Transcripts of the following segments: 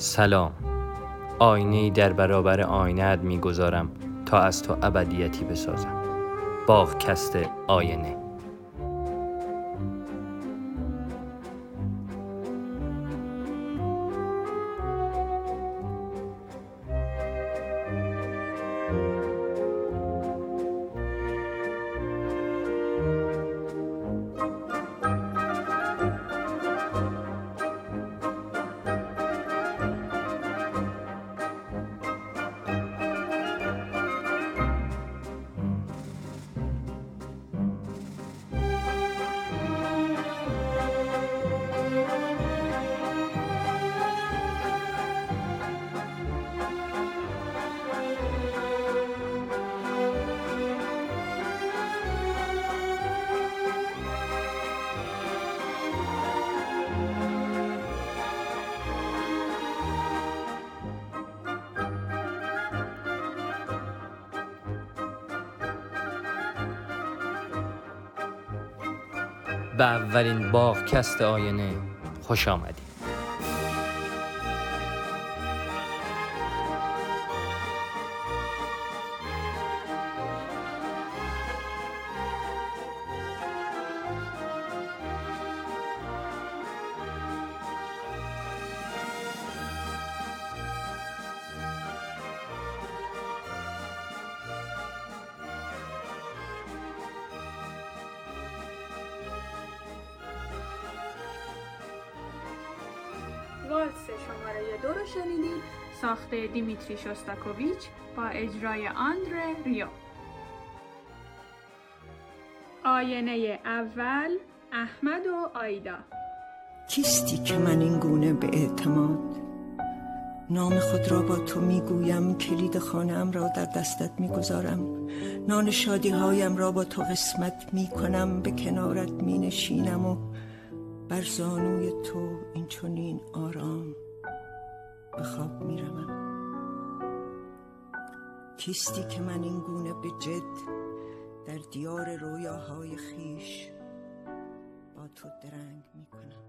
سلام. آینه در برابر آینه می‌گذارم تا از تو ابدیتی بسازم. باغکست آینه. به اولین باغکست آینه خوش آمدید. والس شماره دو رو شنیدید ساخته دیمیتری شوستاکوویچ با اجرای آندره ریو آینه اول احمد و آیدا. کیستی که من این گونه به اعتماد؟ نام خود را با تو می‌گویم کلید خانم را در دستت می‌گذارم. نان شادی هایم را با تو قسمت می‌کنم به کنارت مینشینم و بر زانوی تو این چنین آرام به خواب می‌روم کیستی که من این گونه به جد در دیار رویاهای خیش با تو درنگ می‌کنم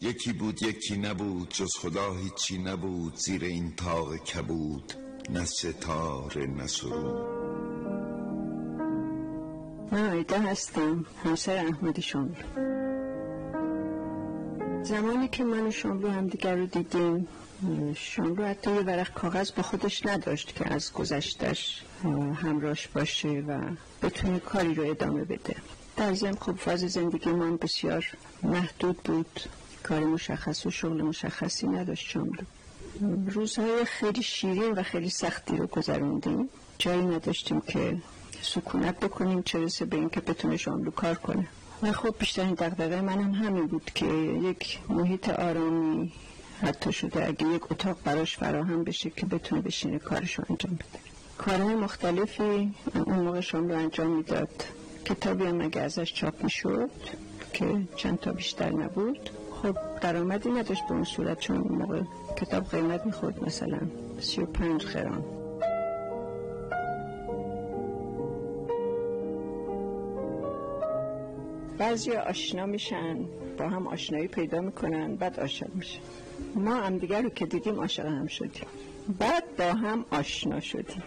یکی بود یکی نبود جز خدا هیچی نبود زیر این تاق کبود نه ستاره نه سرود. من آیده هستم همسر احمد شاملو زمانی که من و شاملو همدیگر رو دیدیم شاملو حتی یه ورق کاغذ با خودش نداشت که از گذشتش همراش باشه و بتونه کاری رو ادامه بده. در ضمن خب فاز زندگی من بسیار محدود بود. کار مشخص و شغل مشخصی نداشت شاملو. روزهای خیلی شیرین و خیلی سختی رو گذروندیم. جایی نداشتیم که سکونت بکنیم چه رسه به اینکه بتونه شاملو کار کنه. و خب بیشترین دقدقه منم همین بود که یک محیط آرامی حتی شده. اگه یک اتاق براش فراهم بشه که بتونه بشینه کارشو انجام بده. کارهای مختلفی اون موقع شاملو انجام می‌داد. کتابی هم اگه ازش چاپ می‌شد که چند تا بیشتر نبود خب درآمدی نداشت به اون صورت چون اون موقع کتاب قیمت می‌خورد مثلا سی و پنج خران بعضی آشنا میشن با هم آشنایی پیدا می‌کنن بعد عاشق میشن. ما هم دیگر رو که دیدیم عاشق هم شدیم. بعد با هم آشنا شدیم.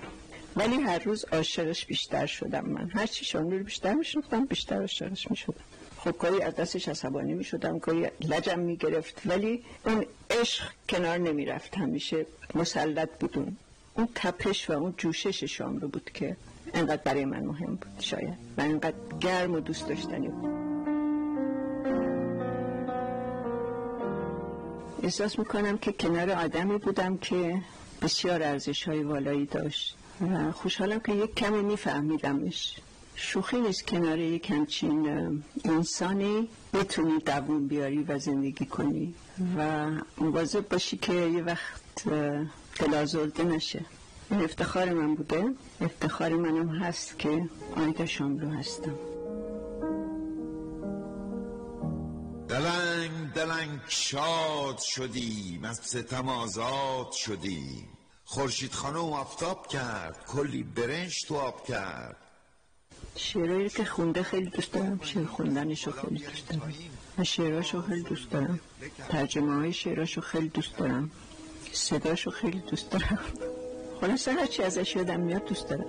ولی هر روز عاشقش بیشتر شدم من. هر چی شاملو رو بیشتر میشناختم بیشتر عاشقش می‌شدم. خب گاهی از دستش عصبانی می‌شدم گاهی لجم می‌گرفت. ولی اون عشق کنار نمی‌رفت همیشه مسلط بودون اون تپش و اون جوشش شاملو بود که انقدر برای من مهم بود شاید. و انقدر گرم و دوست داشتنی بود. احساس می‌کنم که کنار آدمی بودم که بسیار ارزش های والایی داشت و خوشحالم که یک کمی میفهمیدمش. شوخی نیست کنار یک همچین انسانی بتونی دووم بیاری و زندگی کنی و مواظب باشی که یه وقت دلازرده نشه. افتخار من بوده. افتخار منم هست که آیدا شاملو هستم. دلنگ شاد شدیم از ستم آزاد شدیم. خورشید خانم آفتاب کرد کلی برنج تو آب کرد. شعرهایی که خونده خیلی دوست دارم شعر خوندنش رو خیلی دوست دارم. و شعرهاشو خیلی دوست دارم. ترجمه های شعرهاشو خیلی دوست دارم. صداشو خیلی دوست دارم. خلاصه هرچی ازش یادم میاد دوست دارم.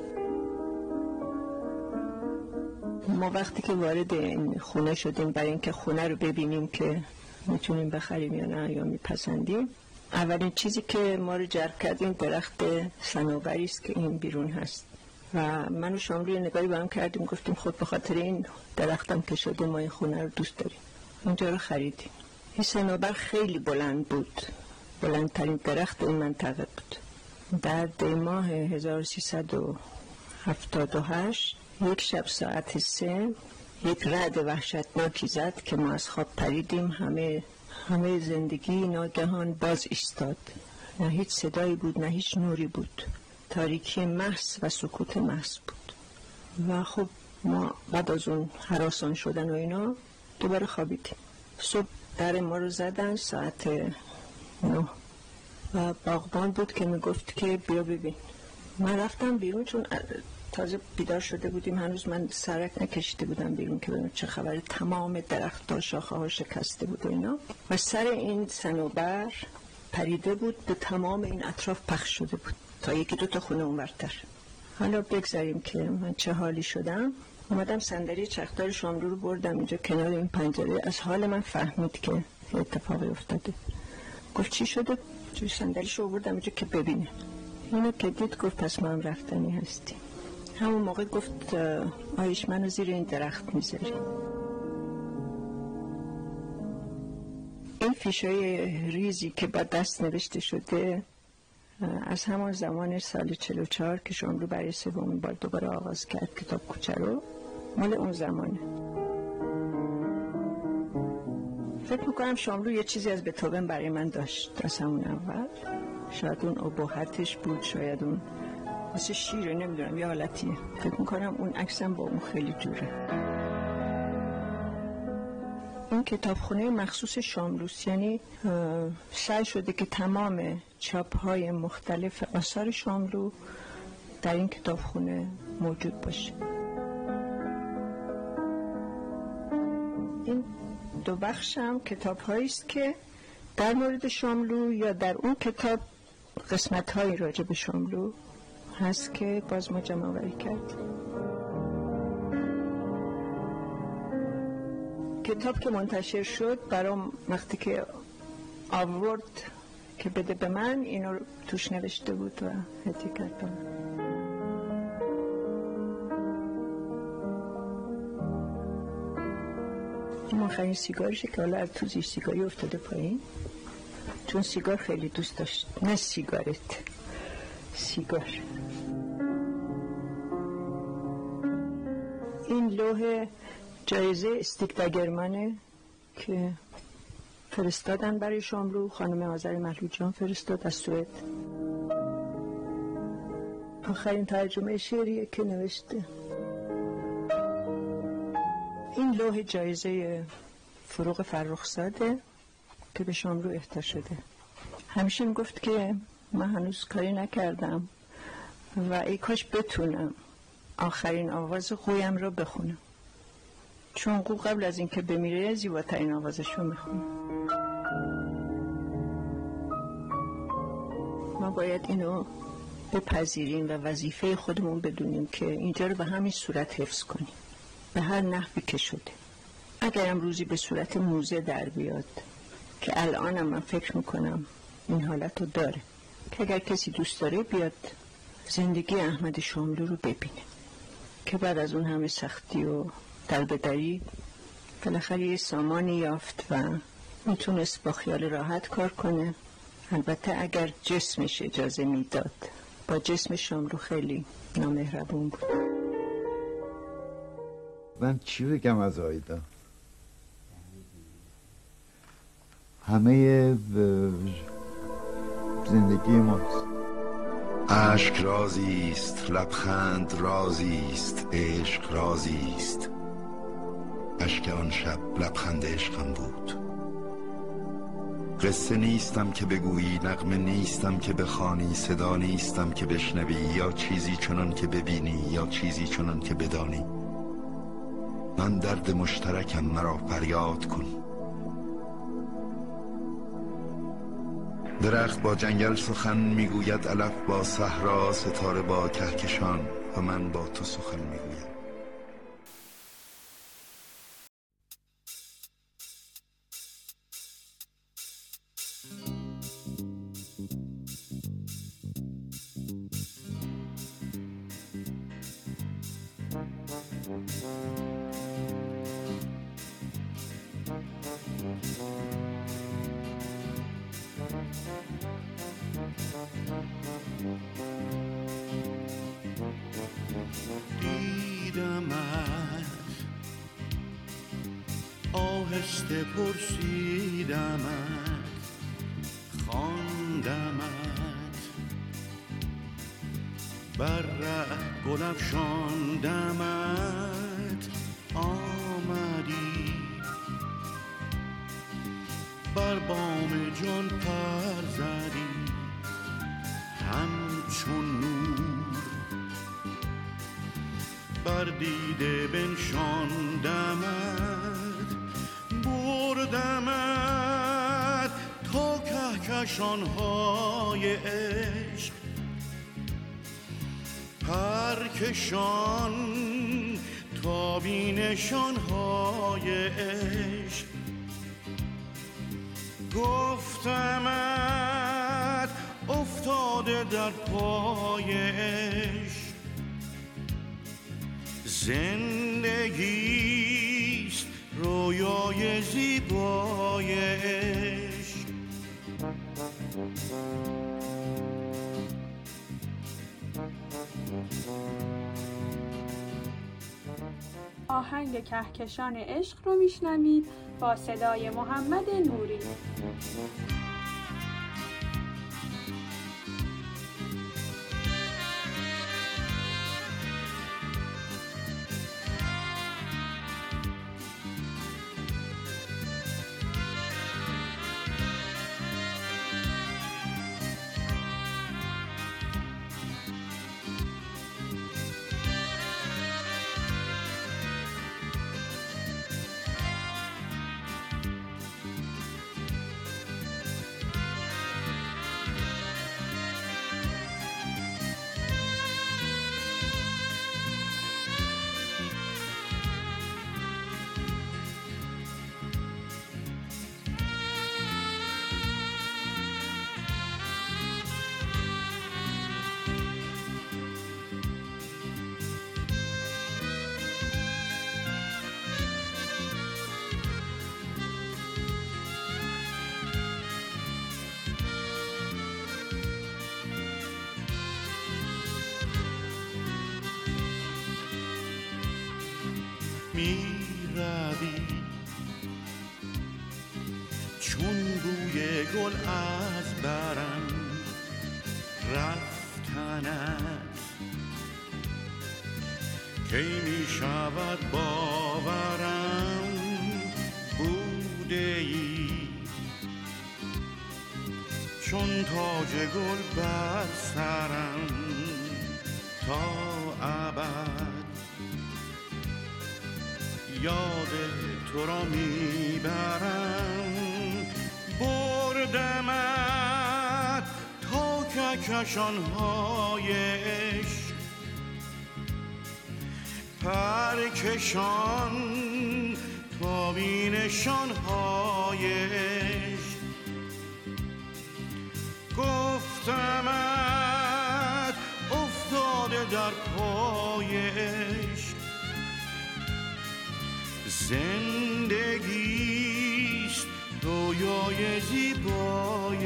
ما وقتی که وارد خونه شدیم برای اینکه خونه رو ببینیم که می‌تونیم بخریم یا نه یا میپسندیم. اولین چیزی که ما رو جلب کرد این درخت سنوبری است که این بیرون هست. و من و شاملو نگاهی به هم کردیم گفتیم خود به خاطر این درختم که شده ما این خونه رو دوست داریم. اینجا رو خریدیم. این سنوبر خیلی بلند بود. بلندترین درخت این منطقه بود. در دی ماه 1378 یک شب ساعت سه یک رد وحشتناکی زد که ما از خواب پریدیم. همه همه زندگی ناگهان باز ایستاد. نه هیچ صدایی بود نه هیچ نوری بود. تاریکی محض و سکوت محض بود. و خب ما بعد از اون حراسان شدن و اینا دوباره خوابیدیم. صبح در ما رو زدن ساعت نه. و باغبان بود که می‌گفت که بیا ببین. من رفتم بیرون چون تازه بیدار شده بودیم. هنوز من سرک نکشیده بودم بیرون که ببینم چه خبره. تمام درخت ها شاخه ها شکسته بود و اینا. و سر این سنوبر پریده بود. به تمام این اطراف پخش شده بود. تا یکی دو تا خونه اونورتر. حالا بگذاریم که من چه حالی شدم. اومدم صندلی چختار شاملو رو بردم اینجا کنار این پنجره. از حال من فهمید که اتفاقی افتاده. گفت چی شده؟ جوی صندلیش رو بردم اینجا که ببینه. اینو که دید گفت پس هم رفتنی هستیم. همون موقع گفت آیش منو زیر این درخت می‌ذاری. این فیشای ریزی که با دست نوشته شده از همان زمان سال 44 که شاملو برای سومین بار دوباره آغاز کرد کتاب کوچه رو مال اون زمانه. فکر می‌کنم شاملو یه چیزی از بتوون برای من داشت از همون اول. شاید اون ابهتش بود شاید اون مثل شیره نمی‌دونم یه حالتیه. فکر می‌کنم اون عکسم با اون خیلی جوره. این کتابخونه مخصوص شاملوس یعنی سعی شده که تمام چاپ های مختلف آثار شاملو در این کتابخونه موجود باشه. این دو بخشم کتاب است که در مورد شاملو یا در اون کتاب قسمت های راجع به شاملو هست که باز ما جمع آوری کرد. کتاب که منتشر شد برام وقتی که آورد که بده به من اینو توش نوشته بود و هدیه کرد به من. این آخرین سیگارشه که حالا تو زیر سیگاری افتاده پایین. چون سیگار خیلی دوست داشت. نه سیگارت. سیگار. این لوح جایزه استیک دگرمنه که فرستادن برای شاملو خانم آذر محلوجان فرستاد از سوئد. آخرین ترجمه شعریه که نوشته. این لوح جایزه فروغ فرخزاده که به شاملو اهدا شده. همیشه می‌گفت که من هنوز کاری نکردم و ای کاش بتونم. آخرین آواز قویم رو بخونم. چون قو قبل از اینکه بمیره زیباترین آوازش رو می‌خونه ما باید اینو بپذیریم و وظیفه خودمون بدونیم که اینجا رو به همین صورت حفظ کنیم. به هر نحوی که شده. اگرم روزی به صورت موزه در بیاد که الانم من فکر می‌کنم این حالت رو داره. که اگر کسی دوست داره بیاد زندگی احمد شاملو رو ببینه که بعد از اون همه سختی و دربدری بالاخره یه سامانی یافت و می‌تونست با خیال راحت کار کنه. البته اگر جسمش اجازه می‌داد با جسم شاملو خیلی نامهربون بود. من چی بگم از آیدا؟ همه زندگی ماست. اشک رازی است لبخند رازی است عشق رازی است اشک آن شب لبخند عشقم بود. قصه نیستم که بگویی نقمه نیستم که بخوانی صدا نیستم که بشنوی یا چیزی چنان که ببینی یا چیزی چنان که بدانی. من درد مشترکم مرا فریاد کن. درخت با جنگل سخن می‌گوید علف با صحرا ستاره با کهکشان و من با تو سخن می‌گویم. پرسیدمت خواندمت. بر ره گل افشاندمت آمدی. بر بام جان پر زدی همچون نور. بر دیده بنشاندمت بردمت تا کهکشانهای عشق. پرکشان تا بینشانهای عشق. گفتمت افتاده در پای عشق. زندگیست رویای زیبای آهنگ کهکشان عشق رو میشنوید با صدای محمد نوری. کی می شود باورم بوده چون تاج گل بر سرم تا ابد یاد تو را می‌برم. بردمت تا کهکشانهای عشق پرکشان تا بینشانهای عشق گفتمت افتاده در پای عشق زندگیست رویای زیبای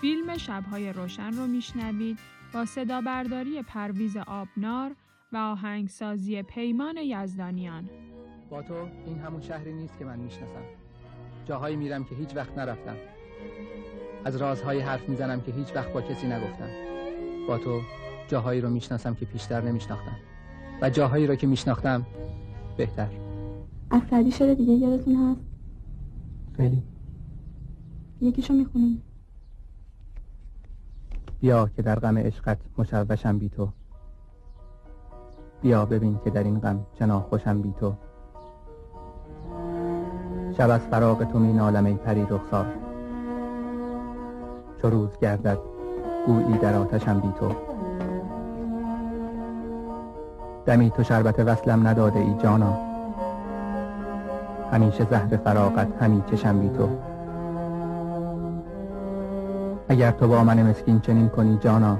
فیلم شبهای روشن رو میشنوید با صدا برداری پرویز آبنار و آهنگسازی پیمان یزدانیان. با تو این همون شهری نیست که من می‌شناسم. جاهایی میرم که هیچ وقت نرفتم. از رازهایی حرف می‌زنم که هیچ وقت با کسی نگفتم. با تو جاهایی رو می‌شناسم که پیشتر نمیشناختم. و جاهایی رو که میشناختم بهتر. از سعدی شده دیگه یادتون هست؟ خیلی. یکیشو می‌خونیم بیا که در غم عشقت مشوشم بی تو. بیا ببین که در این غم چنا خوشم بی تو. شب از فراق تو می نالم ای پری رخسار. چو روز گردد گویی در آتشم بی تو. دمی تو شربت وصلم نداده ای جانا. همیشه زهر فراقت همی چشم بی تو. اگر تو با من مسکین چنین کنی جانا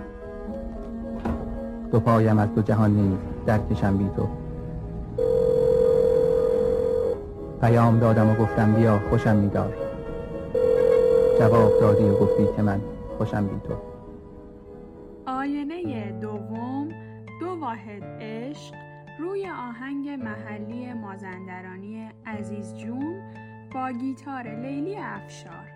دو پایم از دو جهان نیز در کشم بی تو. پیام دادم و گفتم بیا خوشم میدار. جواب دادی و گفتی که من خوشم بی تو. آینه دوم دو واحد عشق روی آهنگ محلی مازندرانی عزیز جون با گیتار لیلی افشار.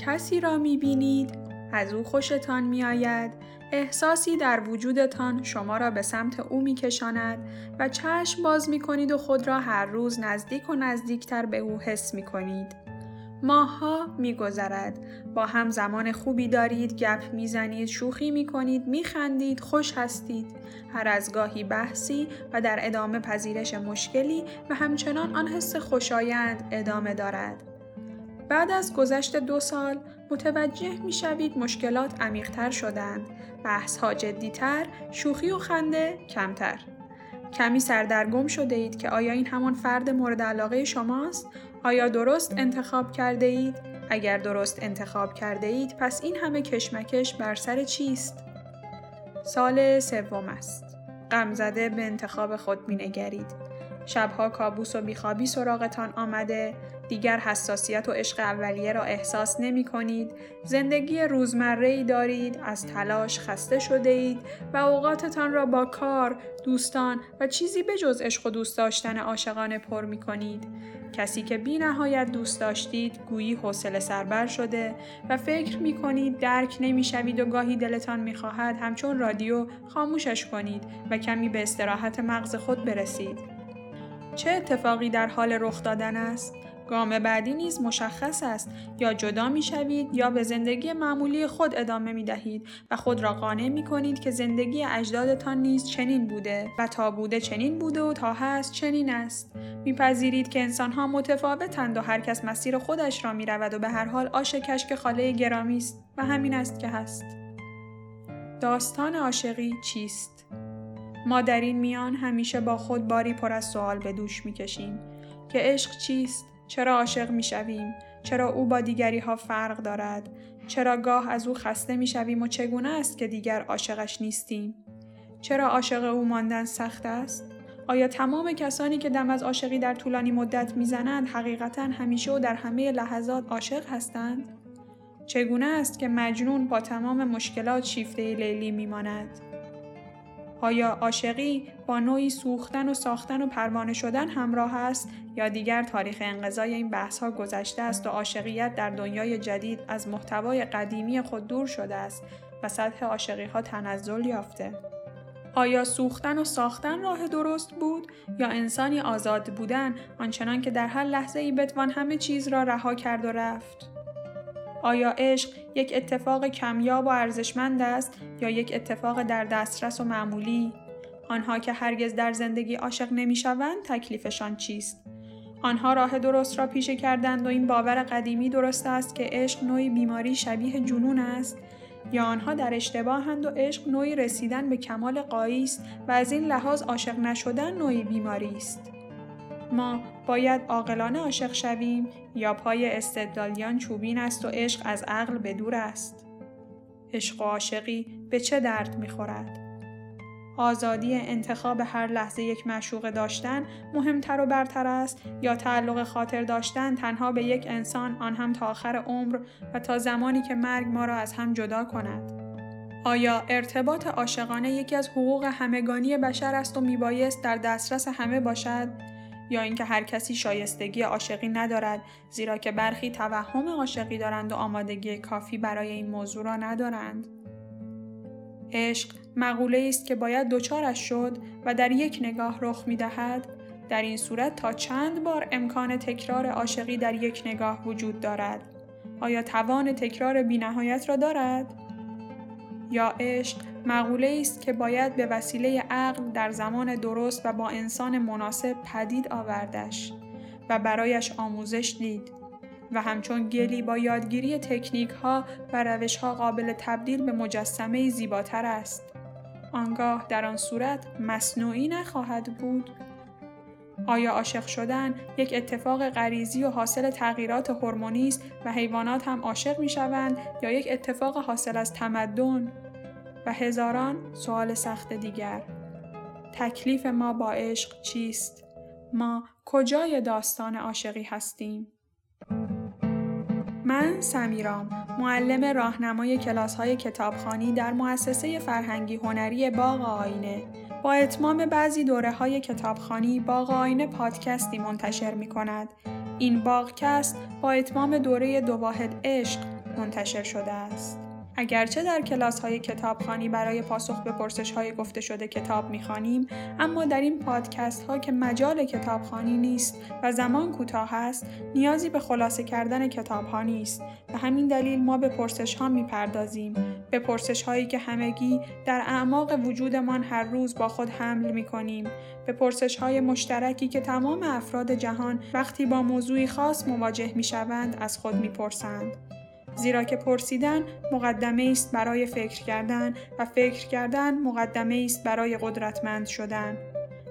کسی را می‌بینید؟ از او خوشتان میآید. احساسی در وجودتان شما را به سمت او میکشاند و چشم باز می‌کنید و خود را هر روز نزدیک و نزدیکتر به او حس می‌کنید. ماها میگذرد. با هم زمان خوبی دارید گپ می‌زنید شوخی می‌کنید میخندید خوش هستید. هر از گاهی بحثی و در ادامه پذیرش مشکلی و همچنان آن حس خوشایند ادامه دارد. بعد از گذشت دو سال متوجه می شوید مشکلات عمیقتر شدند، بحث ها جدیتر، شوخی و خنده کمتر. کمی سردرگم شده اید که آیا این همان فرد مورد علاقه شماست؟ آیا درست انتخاب کرده اید؟ اگر درست انتخاب کرده اید پس این همه کشمکش بر سر چیست؟ سال سوم است. غمزده به انتخاب خود می نگرید. شبها کابوس و بیخوابی سراغتان آمده، دیگر حساسیت و عشق اولیه را احساس نمی کنید، زندگی روزمره ای دارید، از تلاش خسته شده اید و اوقاتتان را با کار، دوستان و چیزی به جز عشق و دوست داشتن عاشقانه پر می کنید. کسی که بی نهایت دوست داشتید گویی حوصله سربر شده و فکر می کنید درک نمی شوید و گاهی دلتان می خواهد همچون رادیو خاموشش کنید و کمی به استراحت مغز خود برسید. چه اتفاقی در حال رخ دادن است؟ گام بعدی نیز مشخص است یا جدا می شوید یا به زندگی معمولی خود ادامه می دهید و خود را قانع می کنید که زندگی اجدادتان نیز چنین بوده و تا بوده چنین بوده و تا هست چنین است. میپذیرید که انسانها متفاوتند و هر کس مسیر خودش را می رود و به هر حال آش کشک خاله گرامی است و همین است که هست. داستان عاشقی چیست؟ ما در این میان همیشه با خود باری پر از سوال به دوش می‌کشیم که عشق چیست؟ چرا عاشق می‌شویم؟ چرا او با دیگری ها فرق دارد؟ چرا گاه از او خسته می‌شویم و چگونه است که دیگر عاشقش نیستیم؟ چرا عاشق او ماندن سخت است؟ آیا تمام کسانی که دم از عاشقی در طولانی مدت می‌زنند حقیقتا همیشه و در همه لحظات عاشق هستند؟ چگونه است که مجنون با تمام مشکلات شیفته لیلی میماند؟ آیا عاشقی با نوعی سوختن و ساختن و پروانه شدن همراه است یا دیگر تاریخ انقضای این بحث ها گذشته است و عاشقیت در دنیای جدید از محتوای قدیمی خود دور شده است و سطح عاشقی ها تنزل یافته؟ آیا سوختن و ساختن راه درست بود یا انسانی آزاد بودن آنچنان که در هر لحظه ای بتوان همه چیز را رها کرد و رفت؟ آیا عشق یک اتفاق کمیاب و ارزشمند است یا یک اتفاق در دسترس و معمولی؟ آنها که هرگز در زندگی عاشق نمی‌شوند تکلیفشان چیست؟ آنها راه درست را پیشه کردند و این باور قدیمی درست است که عشق نوعی بیماری شبیه جنون است یا آنها در اشتباهند و عشق نوعی رسیدن به کمال قایی است و از این لحاظ عاشق نشدن نوعی بیماری است ما باید عاقلانه عاشق شویم یا پای استدلالیان چوبین است و عشق از عقل به دور است؟ عشق و عاشقی به چه درد می‌خورد؟ آزادی انتخاب هر لحظه یک معشوق داشتن مهمتر و برتر است یا تعلق خاطر داشتن تنها به یک انسان آن هم تا آخر عمر و تا زمانی که مرگ ما را از هم جدا کند؟ آیا ارتباط عاشقانه یکی از حقوق همگانی بشر است و میبایست در دسترس همه باشد؟ یا اینکه هر کسی شایستگی عاشقی ندارد زیرا که برخی توهم عاشقی دارند و آمادگی کافی برای این موضوع را ندارند. عشق مقوله است که باید دچارش شد و در یک نگاه رخ می دهد در این صورت تا چند بار امکان تکرار عاشقی در یک نگاه وجود دارد؟ آیا توان تکرار بینهایت را دارد؟ یا عشق مقوله است که باید به وسیله عقل در زمان درست و با انسان مناسب پدید آوردش و برایش آموزش دید و همچون گلی با یادگیری تکنیک ها و روش ها قابل تبدیل به مجسمه زیباتر است. آنگاه در آن صورت مصنوعی نخواهد بود؟ آیا عاشق شدن یک اتفاق غریزی و حاصل تغییرات هورمونی است و حیوانات هم عاشق می شوند یا یک اتفاق حاصل از تمدن؟ و هزاران سوال سخت دیگر. تکلیف ما با عشق چیست؟ ما کجای داستان عاشقی هستیم؟ من سمیرام معلم راهنمای کلاس های کتابخانی در مؤسسه فرهنگی هنری باغ آینه. با اتمام بعضی دوره های کتابخانی باغ آینه پادکستی منتشر می کند. این باغکست با اتمام دوره دو واحد عشق منتشر شده است. اگرچه در کلاس های کتابخانی برای پاسخ به پرسش های گفته شده کتاب می‌خوانیم اما در این پادکست ها که مجال کتابخانی نیست و زمان کوتاه است نیازی به خلاصه کردن کتاب ها نیست و همین دلیل ما به پرسش ها می‌پردازیم به پرسش هایی که همگی در اعماق وجودمان هر روز با خود حمل می کنیم به پرسش های مشترکی که تمام افراد جهان وقتی با موضوعی خاص مواجه می شوند از خود می پرسند. زیرا که پرسیدن مقدمه است برای فکر کردن و فکر کردن مقدمه است برای قدرتمند شدن.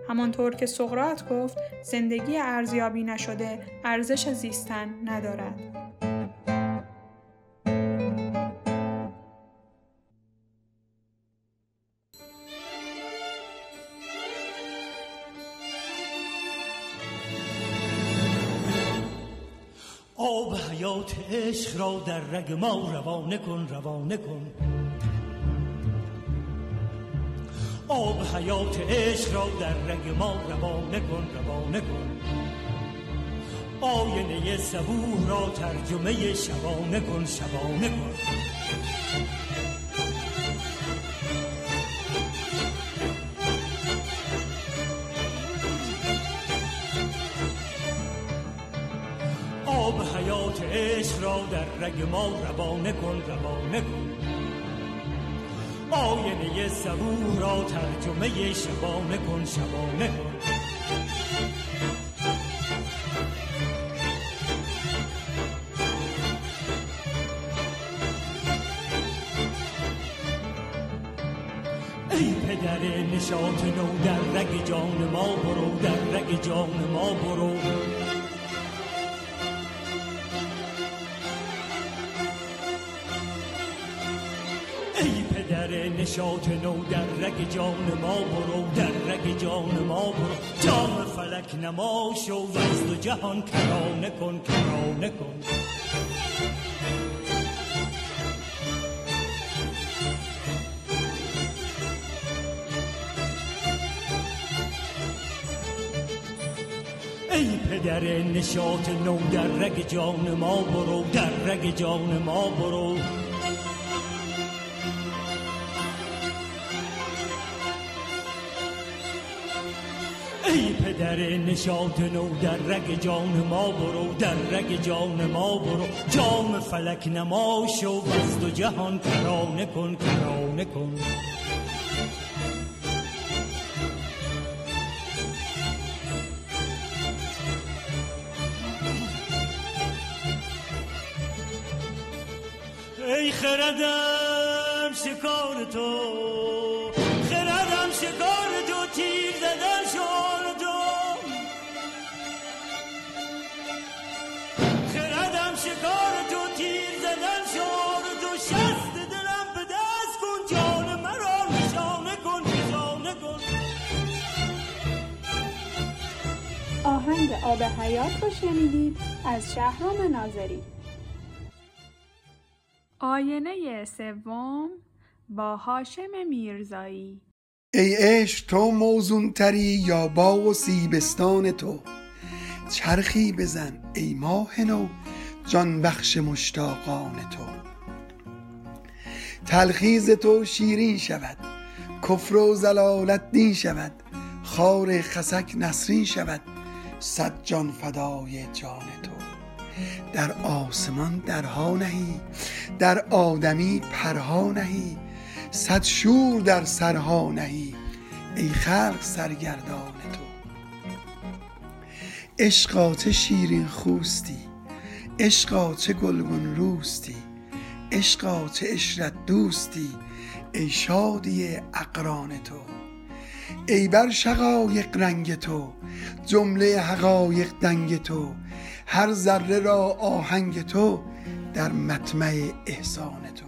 همانطور که سقراط گفت زندگی ارزیابی نشده ارزش زیستن ندارد. حیات عشق را در رگ ما روانه کن روانه کن. آب حیات عشق را در رگ ما روانه کن روانه کن. آینه صبوح را ترجمه شبانه کن شبانه کن. رگ ما روانه کن روانه کن. آینه صبور را ترجمه شبانه کن شبانه کن. ای پدر نشاط نو در رگ جان ما برو در رگ جان ما برو. نشاط نو در رگ جان ما برو در رگ جان ما برو. جام فلک نما شو و جهان کرانه کن کرانه کن. ای پدر نشاط نو در رگ جان ما برو در رگ جان ما برو. پدر نشاط نو در رگ جان ما برو در رگ جان ما برو. جام فلک نما شو از دو جهان کرانه کن کرانه کن. ای خردم شکار تو. آب حیات رو شنیدید از شهرام ناظری. آینه سوم با هاشم میرزایی. ای عشق تو موزون تری یا باغ و سیبستان تو؟ چرخی بزن ای ماه نو جان بخش مشتاقان تو. تلخیز تو شیرین شود کفر و زلالت دین شود خار خسک نسرین شود. صد جان فدای جان تو. در آسمان درها نهی در آدمی پرها نهی صد شور در سرها نهی ای خلق سرگردان تو. عشقا چه شیرین خوستی عشقا چه گلگون روستی عشقا چه عشرت دوستی ای شادی اقران تو. ای بر شقایق رنگ تو جمله حقایق دنگ تو هر ذره را آهنگ تو در مطمع احسان تو.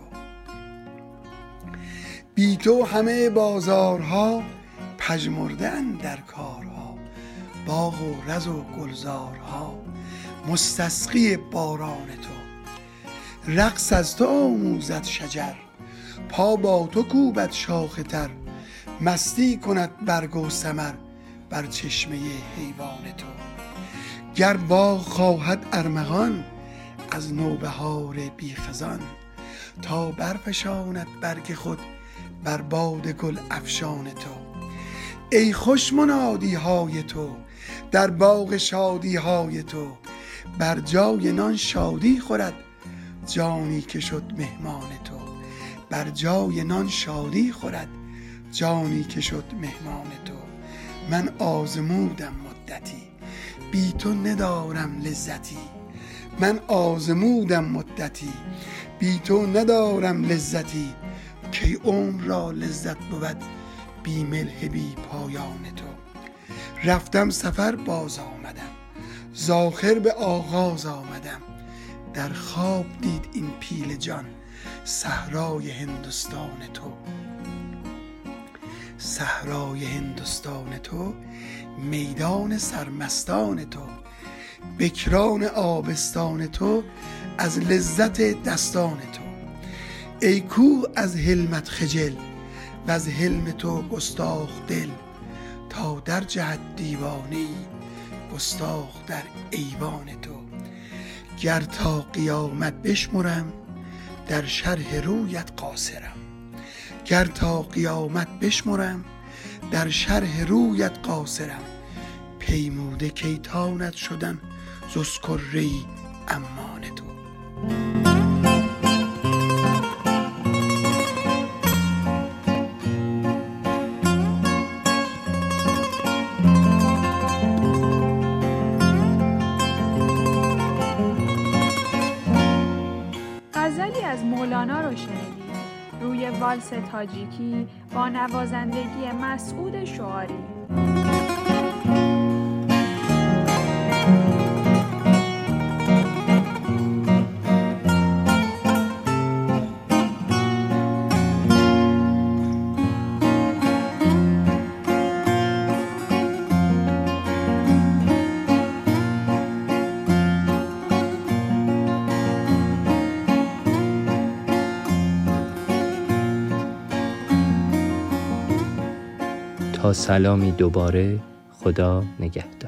بی تو همه بازارها پژمرده در کارها باغ و رز و گلزارها مستسقی باران تو. رقص از تو آموزد شجر پا با تو کوبد شاخ تر مستی کند برگ و سمر بر چشمه حیوان تو. گر باغ خواهد ارمغان از نوبهار بیخزان تا برفشاند برگ خود بر باد گل افشان تو. ای خوش منادی های تو در باغ شادی های تو بر جای نان شادی خورد جانی که شد مهمان تو. بر جای نان شادی خورد جانی که شد مهمان تو. من آزمودم مدتی بی تو ندارم لذتی. من آزمودم مدتی بی تو ندارم لذتی. کی عمر را لذت بود بی ملح بی پایان تو. رفتم سفر باز آمدم زاخر به آغاز آمدم. در خواب دید این پیل جان صحرای هندوستان تو. صحرای هندوستان تو میدان سرمستان تو بکران آبستان تو از لذت دستان تو. ای کو از حلمت خجل و از حلم تو گستاخ دل تا در جهت دیوانه گستاخ در ایوان تو. گر تا قیامت بشمرم در شرح رویت قاصرم. گر تا قیامت بشمرم در شرح رویت قاصرم. پیموده کیتانت شدن زسکری امان تو. والس تاجیکی با نوازندگی مسعود شعاری. سلامی دوباره خدا نگهدار.